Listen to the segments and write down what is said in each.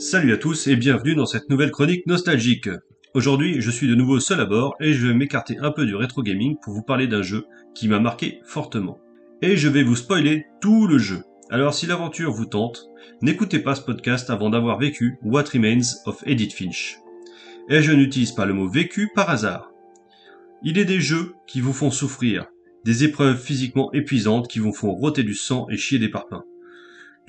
Salut à tous et bienvenue dans cette nouvelle chronique nostalgique. Aujourd'hui, je suis de nouveau seul à bord et je vais m'écarter un peu du rétro gaming pour vous parler d'un jeu qui m'a marqué fortement. Et je vais vous spoiler tout le jeu. Alors si l'aventure vous tente, n'écoutez pas ce podcast avant d'avoir vécu What Remains of Edith Finch. Et je n'utilise pas le mot vécu par hasard. Il est des jeux qui vous font souffrir, des épreuves physiquement épuisantes qui vous font roter du sang et chier des parpaings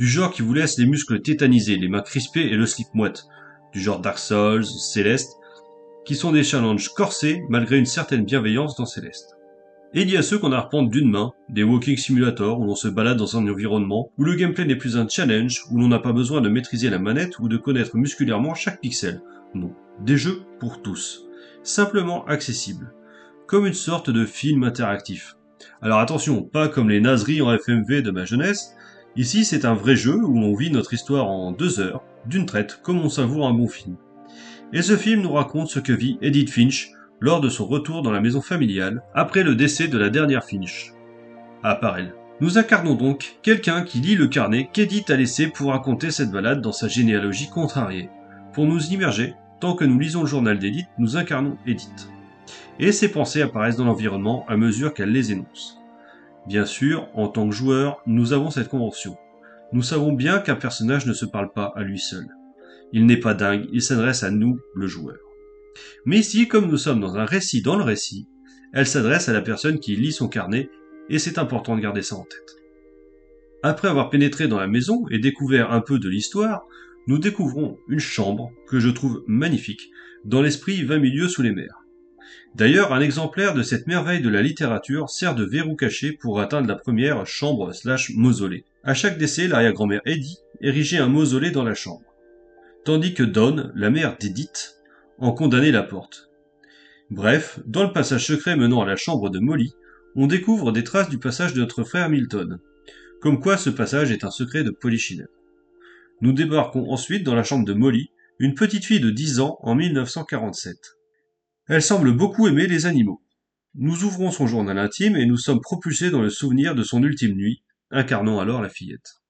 du genre qui vous laisse les muscles tétanisés, les mains crispées et le slip moite, du genre Dark Souls, Céleste, qui sont des challenges corsés malgré une certaine bienveillance dans Céleste. Et il y a ceux qu'on arpente d'une main, des walking simulators où l'on se balade dans un environnement où le gameplay n'est plus un challenge, où l'on n'a pas besoin de maîtriser la manette ou de connaître musculairement chaque pixel. Non, des jeux pour tous. Simplement accessibles. Comme une sorte de film interactif. Alors attention, pas comme les nazeries en FMV de ma jeunesse, Ici, c'est un vrai jeu où l'on vit notre histoire en deux heures, d'une traite, comme on savoure un bon film. Et ce film nous raconte ce que vit Edith Finch lors de son retour dans la maison familiale, après le décès de la dernière Finch. À part elle. Nous incarnons donc quelqu'un qui lit le carnet qu'Edith a laissé pour raconter cette balade dans sa généalogie contrariée. Pour nous immerger, tant que nous lisons le journal d'Edith, nous incarnons Edith. Et ses pensées apparaissent dans l'environnement à mesure qu'elle les énonce. Bien sûr, en tant que joueur, nous avons cette convention. Nous savons bien qu'un personnage ne se parle pas à lui seul. Il n'est pas dingue, il s'adresse à nous, le joueur. Mais ici, comme nous sommes dans un récit dans le récit, elle s'adresse à la personne qui lit son carnet, et c'est important de garder ça en tête. Après avoir pénétré dans la maison et découvert un peu de l'histoire, nous découvrons une chambre que je trouve magnifique, dans l'esprit 20 milieux sous les mers. D'ailleurs, un exemplaire de cette merveille de la littérature sert de verrou caché pour atteindre la première chambre slash mausolée. À chaque décès, l'arrière-grand-mère Eddie érigeait un mausolée dans la chambre. Tandis que Dawn, la mère d'Edith, en condamnait la porte. Bref, dans le passage secret menant à la chambre de Molly, on découvre des traces du passage de notre frère Milton. Comme quoi ce passage est un secret de Polichinelle. Nous débarquons ensuite dans la chambre de Molly, une petite fille de 10 ans en 1947. Elle semble beaucoup aimer les animaux. Nous ouvrons son journal intime et nous sommes propulsés dans le souvenir de son ultime nuit, incarnant alors la fillette.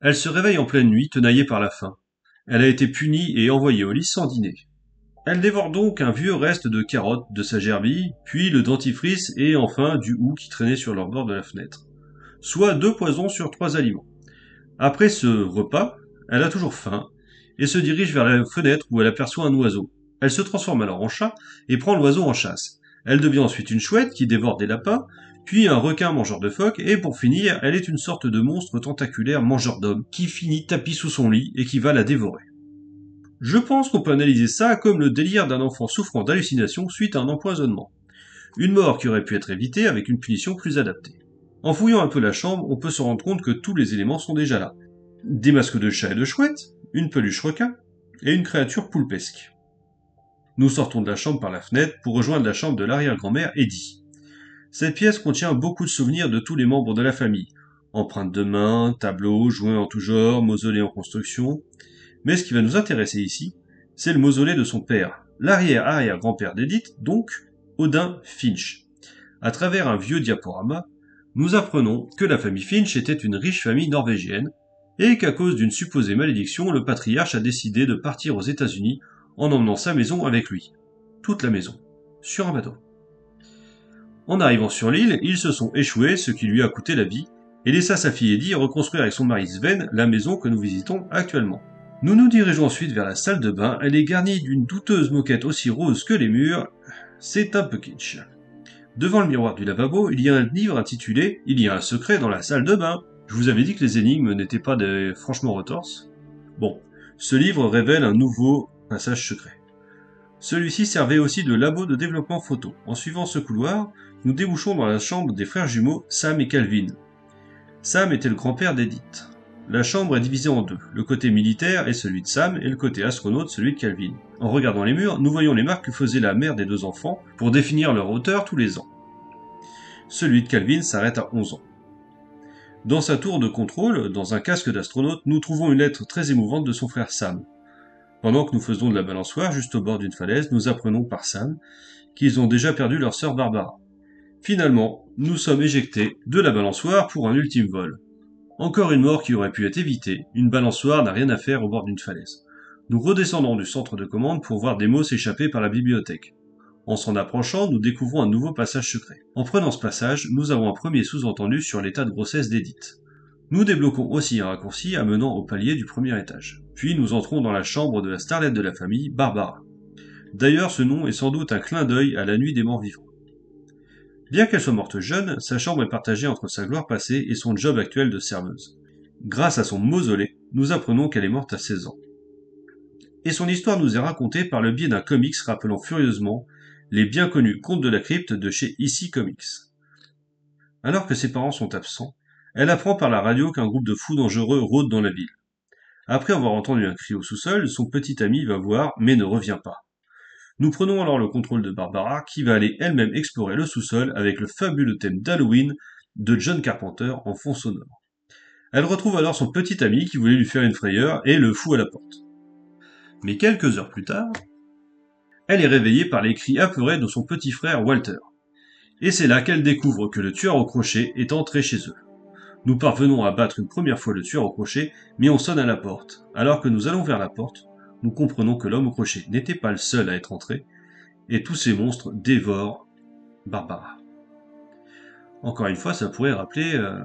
Elle se réveille en pleine nuit, tenaillée par la faim. Elle a été punie et envoyée au lit sans dîner. Elle dévore donc un vieux reste de carottes de sa gerbille, puis le dentifrice et enfin du hou qui traînait sur leur bord de la fenêtre. Soit deux poisons sur trois aliments. Après ce repas, elle a toujours faim et se dirige vers la fenêtre où elle aperçoit un oiseau. Elle se transforme alors en chat et prend l'oiseau en chasse. Elle devient ensuite une chouette qui dévore des lapins, puis un requin mangeur de phoques, et pour finir, elle est une sorte de monstre tentaculaire mangeur d'hommes qui finit tapis sous son lit et qui va la dévorer. Je pense qu'on peut analyser ça comme le délire d'un enfant souffrant d'hallucinations suite à un empoisonnement. Une mort qui aurait pu être évitée avec une punition plus adaptée. En fouillant un peu la chambre, on peut se rendre compte que tous les éléments sont déjà là. Des masques de chat et de chouette, une peluche requin, et une créature poulpesque. Nous sortons de la chambre par la fenêtre pour rejoindre la chambre de l'arrière-grand-mère Eddie. Cette pièce contient beaucoup de souvenirs de tous les membres de la famille. Empreintes de mains, tableaux, joints en tout genre, mausolées en construction. Mais ce qui va nous intéresser ici, c'est le mausolée de son père, l'arrière-arrière-grand-père d'Edith, donc Odin Finch. À travers un vieux diaporama, nous apprenons que la famille Finch était une riche famille norvégienne, et qu'à cause d'une supposée malédiction, le patriarche a décidé de partir aux États-Unis en emmenant sa maison avec lui. Toute la maison. Sur un bateau. En arrivant sur l'île, ils se sont échoués, ce qui lui a coûté la vie, et laissa sa fille Eddie reconstruire avec son mari Sven la maison que nous visitons actuellement. Nous nous dirigeons ensuite vers la salle de bain, elle est garnie d'une douteuse moquette aussi rose que les murs, c'est un peu kitsch. Devant le miroir du lavabo, il y a un livre intitulé Il y a un secret dans la salle de bain. Je vous avais dit que les énigmes n'étaient pas des franchement retorses. Bon, ce livre révèle un nouveau passage secret. Celui-ci servait aussi de labo de développement photo. En suivant ce couloir, nous débouchons dans la chambre des frères jumeaux Sam et Calvin. Sam était le grand-père d'Edith. La chambre est divisée en deux. Le côté militaire est celui de Sam et le côté astronaute celui de Calvin. En regardant les murs, nous voyons les marques que faisait la mère des deux enfants pour définir leur hauteur tous les ans. Celui de Calvin s'arrête à 11 ans. Dans sa tour de contrôle, dans un casque d'astronaute, nous trouvons une lettre très émouvante de son frère Sam. Pendant que nous faisons de la balançoire juste au bord d'une falaise, nous apprenons par Sam qu'ils ont déjà perdu leur sœur Barbara. Finalement, nous sommes éjectés de la balançoire pour un ultime vol. Encore une mort qui aurait pu être évitée, une balançoire n'a rien à faire au bord d'une falaise. Nous redescendons du centre de commande pour voir des mots s'échapper par la bibliothèque. En s'en approchant, nous découvrons un nouveau passage secret. En prenant ce passage, nous avons un premier sous-entendu sur l'état de grossesse d'Edith. Nous débloquons aussi un raccourci amenant au palier du premier étage. Puis nous entrons dans la chambre de la starlette de la famille, Barbara. D'ailleurs, ce nom est sans doute un clin d'œil à la nuit des morts vivants. Bien qu'elle soit morte jeune, sa chambre est partagée entre sa gloire passée et son job actuel de serveuse. Grâce à son mausolée, nous apprenons qu'elle est morte à 16 ans. Et son histoire nous est racontée par le biais d'un comics rappelant furieusement les bien connus contes de la crypte de chez ICI Comics. Alors que ses parents sont absents, elle apprend par la radio qu'un groupe de fous dangereux rôde dans la ville. Après avoir entendu un cri au sous-sol, son petit ami va voir mais ne revient pas. Nous prenons alors le contrôle de Barbara qui va aller elle-même explorer le sous-sol avec le fabuleux thème d'Halloween de John Carpenter en fond sonore. Elle retrouve alors son petit ami qui voulait lui faire une frayeur et le fout à la porte. Mais quelques heures plus tard, elle est réveillée par les cris apeurés de son petit frère Walter. Et c'est là qu'elle découvre que le tueur au crochet est entré chez eux. Nous parvenons à battre une première fois le tueur au crochet, mais on sonne à la porte. Alors que nous allons vers la porte, nous comprenons que l'homme au crochet n'était pas le seul à être entré, et tous ces monstres dévorent Barbara. Encore une fois, ça pourrait rappeler... Euh,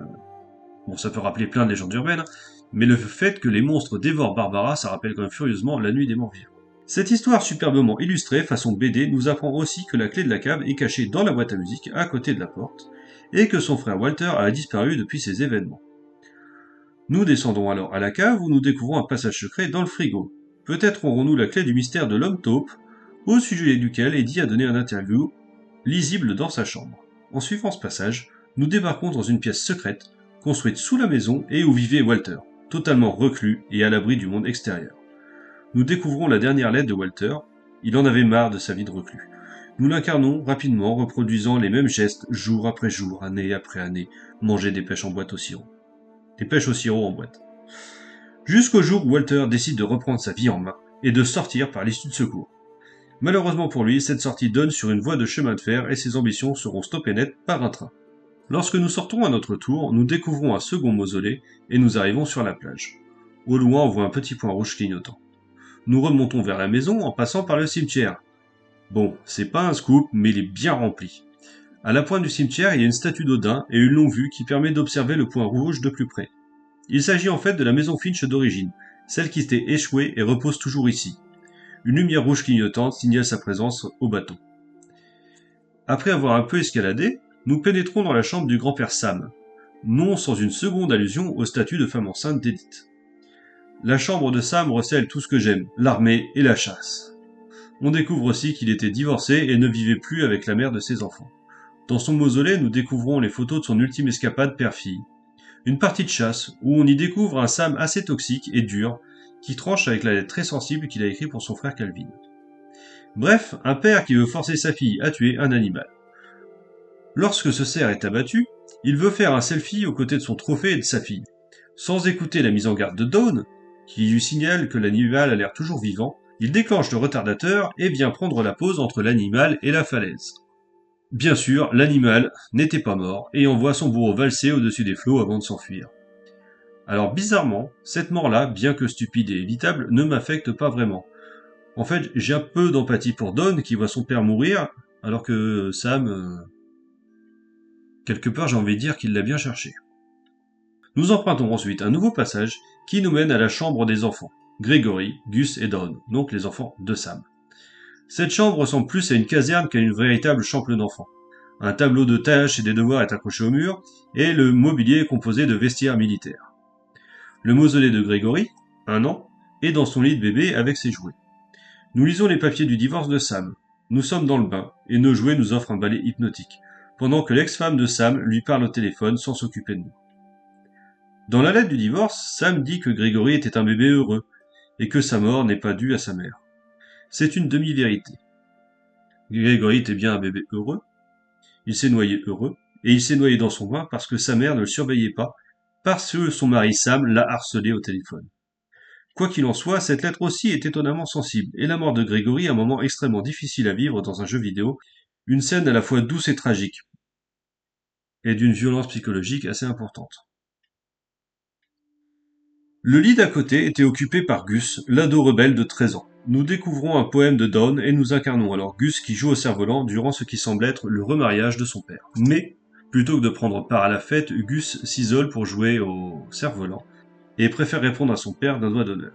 bon, ça peut rappeler plein de légendes urbaines, mais le fait que les monstres dévorent Barbara, ça rappelle quand même furieusement la nuit des morts vivants. Cette histoire superbement illustrée façon BD nous apprend aussi que la clé de la cave est cachée dans la boîte à musique à côté de la porte, et que son frère Walter a disparu depuis ces événements. Nous descendons alors à la cave où nous découvrons un passage secret dans le frigo. Peut-être aurons-nous la clé du mystère de l'homme taupe, au sujet duquel Eddie a donné un interview lisible dans sa chambre. En suivant ce passage, nous débarquons dans une pièce secrète construite sous la maison et où vivait Walter, totalement reclus et à l'abri du monde extérieur nous découvrons la dernière lettre de Walter. Il en avait marre de sa vie de reclus. Nous l'incarnons rapidement, reproduisant les mêmes gestes jour après jour, année après année, manger des pêches en boîte au sirop. Des pêches au sirop en boîte. Jusqu'au jour où Walter décide de reprendre sa vie en main et de sortir par l'issue de secours. Malheureusement pour lui, cette sortie donne sur une voie de chemin de fer et ses ambitions seront stoppées net par un train. Lorsque nous sortons à notre tour, nous découvrons un second mausolée et nous arrivons sur la plage. Au loin, on voit un petit point rouge clignotant. Nous remontons vers la maison en passant par le cimetière. Bon, c'est pas un scoop, mais il est bien rempli. À la pointe du cimetière, il y a une statue d'Odin et une longue vue qui permet d'observer le point rouge de plus près. Il s'agit en fait de la maison Finch d'origine, celle qui s'était échouée et repose toujours ici. Une lumière rouge clignotante signale sa présence au bateau. Après avoir un peu escaladé, nous pénétrons dans la chambre du grand-père Sam, non sans une seconde allusion au statut de femme enceinte d'Edith. La chambre de Sam recèle tout ce que j'aime, l'armée et la chasse. On découvre aussi qu'il était divorcé et ne vivait plus avec la mère de ses enfants. Dans son mausolée, nous découvrons les photos de son ultime escapade père-fille. Une partie de chasse, où on y découvre un Sam assez toxique et dur, qui tranche avec la lettre très sensible qu'il a écrite pour son frère Calvin. Bref, un père qui veut forcer sa fille à tuer un animal. Lorsque ce cerf est abattu, il veut faire un selfie aux côtés de son trophée et de sa fille. Sans écouter la mise en garde de Dawn, qui lui signale que l'animal a l'air toujours vivant, il déclenche le retardateur et vient prendre la pause entre l'animal et la falaise. Bien sûr, l'animal n'était pas mort et envoie son bourreau valser au-dessus des flots avant de s'enfuir. Alors bizarrement, cette mort-là, bien que stupide et évitable, ne m'affecte pas vraiment. En fait, j'ai un peu d'empathie pour Don qui voit son père mourir, alors que Sam... Euh, quelque part j'ai envie de dire qu'il l'a bien cherché. Nous empruntons ensuite un nouveau passage qui nous mène à la chambre des enfants. Grégory, Gus et Dawn, donc les enfants de Sam. Cette chambre ressemble plus à une caserne qu'à une véritable chambre d'enfants. Un tableau de tâches et des devoirs est accroché au mur, et le mobilier est composé de vestiaires militaires. Le mausolée de Grégory, un an, est dans son lit de bébé avec ses jouets. Nous lisons les papiers du divorce de Sam. Nous sommes dans le bain, et nos jouets nous offrent un balai hypnotique, pendant que l'ex-femme de Sam lui parle au téléphone sans s'occuper de nous. Dans la lettre du divorce, Sam dit que Grégory était un bébé heureux, et que sa mort n'est pas due à sa mère. C'est une demi-vérité. Grégory était bien un bébé heureux, il s'est noyé heureux, et il s'est noyé dans son bain parce que sa mère ne le surveillait pas, parce que son mari Sam l'a harcelé au téléphone. Quoi qu'il en soit, cette lettre aussi est étonnamment sensible, et la mort de Grégory un moment extrêmement difficile à vivre dans un jeu vidéo, une scène à la fois douce et tragique, et d'une violence psychologique assez importante. Le lit d'à côté était occupé par Gus, l'ado rebelle de 13 ans. Nous découvrons un poème de Dawn et nous incarnons alors Gus qui joue au cerf-volant durant ce qui semble être le remariage de son père. Mais, plutôt que de prendre part à la fête, Gus s'isole pour jouer au cerf-volant et préfère répondre à son père d'un doigt d'honneur.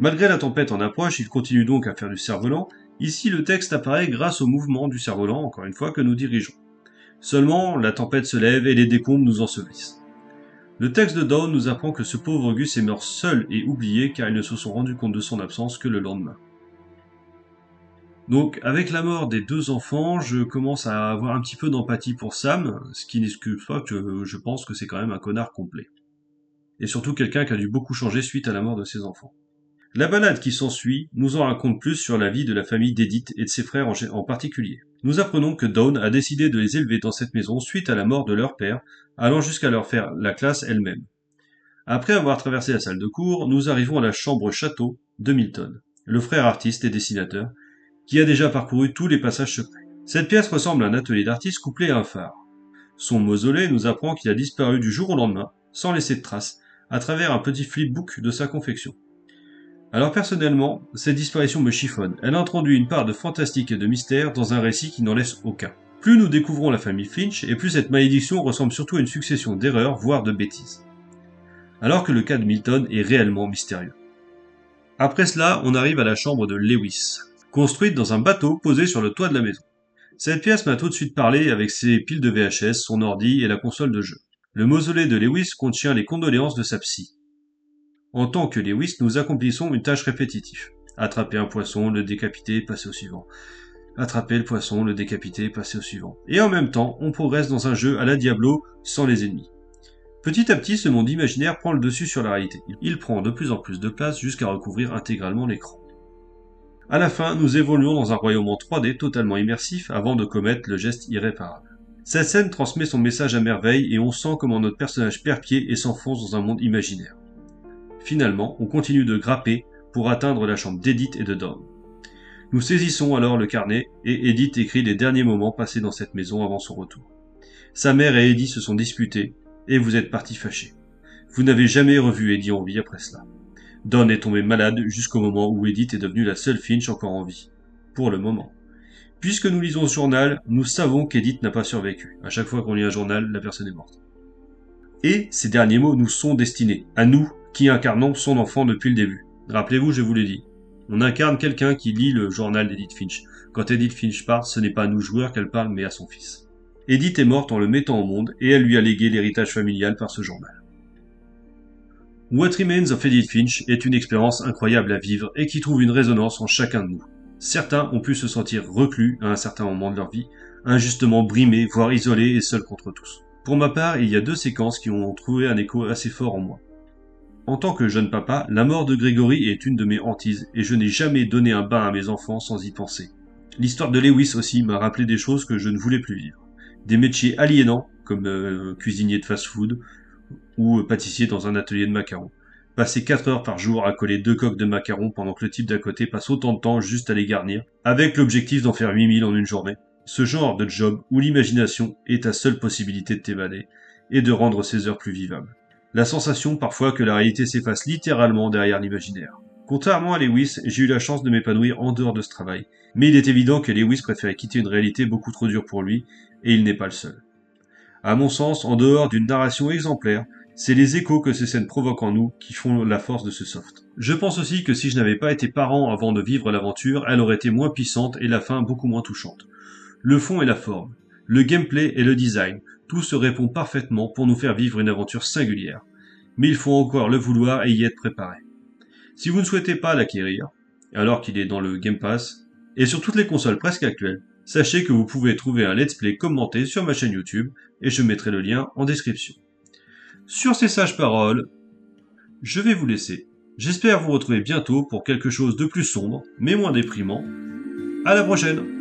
Malgré la tempête en approche, il continue donc à faire du cerf-volant. Ici, le texte apparaît grâce au mouvement du cerf-volant, encore une fois, que nous dirigeons. Seulement, la tempête se lève et les décombres nous ensevelissent. Le texte de Dawn nous apprend que ce pauvre Gus est mort seul et oublié car ils ne se sont rendus compte de son absence que le lendemain. Donc, avec la mort des deux enfants, je commence à avoir un petit peu d'empathie pour Sam, ce qui n'excuse pas que je pense que c'est quand même un connard complet. Et surtout quelqu'un qui a dû beaucoup changer suite à la mort de ses enfants. La balade qui s'ensuit nous en raconte plus sur la vie de la famille d'Edith et de ses frères en, particulier. Nous apprenons que Dawn a décidé de les élever dans cette maison suite à la mort de leur père, allant jusqu'à leur faire la classe elle-même. Après avoir traversé la salle de cours, nous arrivons à la chambre château de Milton, le frère artiste et dessinateur, qui a déjà parcouru tous les passages secrets. Cette pièce ressemble à un atelier d'artiste couplé à un phare. Son mausolée nous apprend qu'il a disparu du jour au lendemain, sans laisser de traces, à travers un petit flipbook de sa confection. Alors personnellement, cette disparition me chiffonne. Elle introduit une part de fantastique et de mystère dans un récit qui n'en laisse aucun. Plus nous découvrons la famille Finch, et plus cette malédiction ressemble surtout à une succession d'erreurs, voire de bêtises. Alors que le cas de Milton est réellement mystérieux. Après cela, on arrive à la chambre de Lewis, construite dans un bateau posé sur le toit de la maison. Cette pièce m'a tout de suite parlé avec ses piles de VHS, son ordi et la console de jeu. Le mausolée de Lewis contient les condoléances de sa psy, en tant que Lewis, nous accomplissons une tâche répétitive. Attraper un poisson, le décapiter, passer au suivant. Attraper le poisson, le décapiter, passer au suivant. Et en même temps, on progresse dans un jeu à la Diablo sans les ennemis. Petit à petit, ce monde imaginaire prend le dessus sur la réalité. Il prend de plus en plus de place jusqu'à recouvrir intégralement l'écran. À la fin, nous évoluons dans un royaume en 3D totalement immersif avant de commettre le geste irréparable. Cette scène transmet son message à merveille et on sent comment notre personnage perd pied et s'enfonce dans un monde imaginaire. Finalement, on continue de grapper pour atteindre la chambre d'Edith et de Dawn. Nous saisissons alors le carnet et Edith écrit les derniers moments passés dans cette maison avant son retour. Sa mère et Eddie se sont disputés et vous êtes partis fâchés. Vous n'avez jamais revu Eddie en vie après cela. Dawn est tombée malade jusqu'au moment où Edith est devenue la seule Finch encore en vie. Pour le moment. Puisque nous lisons ce journal, nous savons qu'Edith n'a pas survécu. À chaque fois qu'on lit un journal, la personne est morte. Et ces derniers mots nous sont destinés, à nous, qui incarnons son enfant depuis le début. Rappelez-vous, je vous l'ai dit. On incarne quelqu'un qui lit le journal d'Edith Finch. Quand Edith Finch part, ce n'est pas à nous joueurs qu'elle parle, mais à son fils. Edith est morte en le mettant au monde, et elle lui a légué l'héritage familial par ce journal. What Remains of Edith Finch est une expérience incroyable à vivre et qui trouve une résonance en chacun de nous. Certains ont pu se sentir reclus à un certain moment de leur vie, injustement brimés, voire isolés et seuls contre tous. Pour ma part, il y a deux séquences qui ont trouvé un écho assez fort en moi. En tant que jeune papa, la mort de Grégory est une de mes hantises, et je n'ai jamais donné un bain à mes enfants sans y penser. L'histoire de Lewis aussi m'a rappelé des choses que je ne voulais plus vivre. Des métiers aliénants, comme euh, cuisinier de fast-food, ou pâtissier dans un atelier de macarons. Passer 4 heures par jour à coller deux coques de macarons pendant que le type d'à côté passe autant de temps juste à les garnir, avec l'objectif d'en faire 8000 en une journée. Ce genre de job où l'imagination est ta seule possibilité de t'évader, et de rendre ces heures plus vivables la sensation parfois que la réalité s'efface littéralement derrière l'imaginaire. Contrairement à Lewis, j'ai eu la chance de m'épanouir en dehors de ce travail, mais il est évident que Lewis préférait quitter une réalité beaucoup trop dure pour lui, et il n'est pas le seul. À mon sens, en dehors d'une narration exemplaire, c'est les échos que ces scènes provoquent en nous qui font la force de ce soft. Je pense aussi que si je n'avais pas été parent avant de vivre l'aventure, elle aurait été moins puissante et la fin beaucoup moins touchante. Le fond et la forme, le gameplay et le design, se répond parfaitement pour nous faire vivre une aventure singulière. Mais il faut encore le vouloir et y être préparé. Si vous ne souhaitez pas l'acquérir, alors qu'il est dans le Game Pass, et sur toutes les consoles presque actuelles, sachez que vous pouvez trouver un let's play commenté sur ma chaîne YouTube, et je mettrai le lien en description. Sur ces sages paroles, je vais vous laisser. J'espère vous retrouver bientôt pour quelque chose de plus sombre, mais moins déprimant. À la prochaine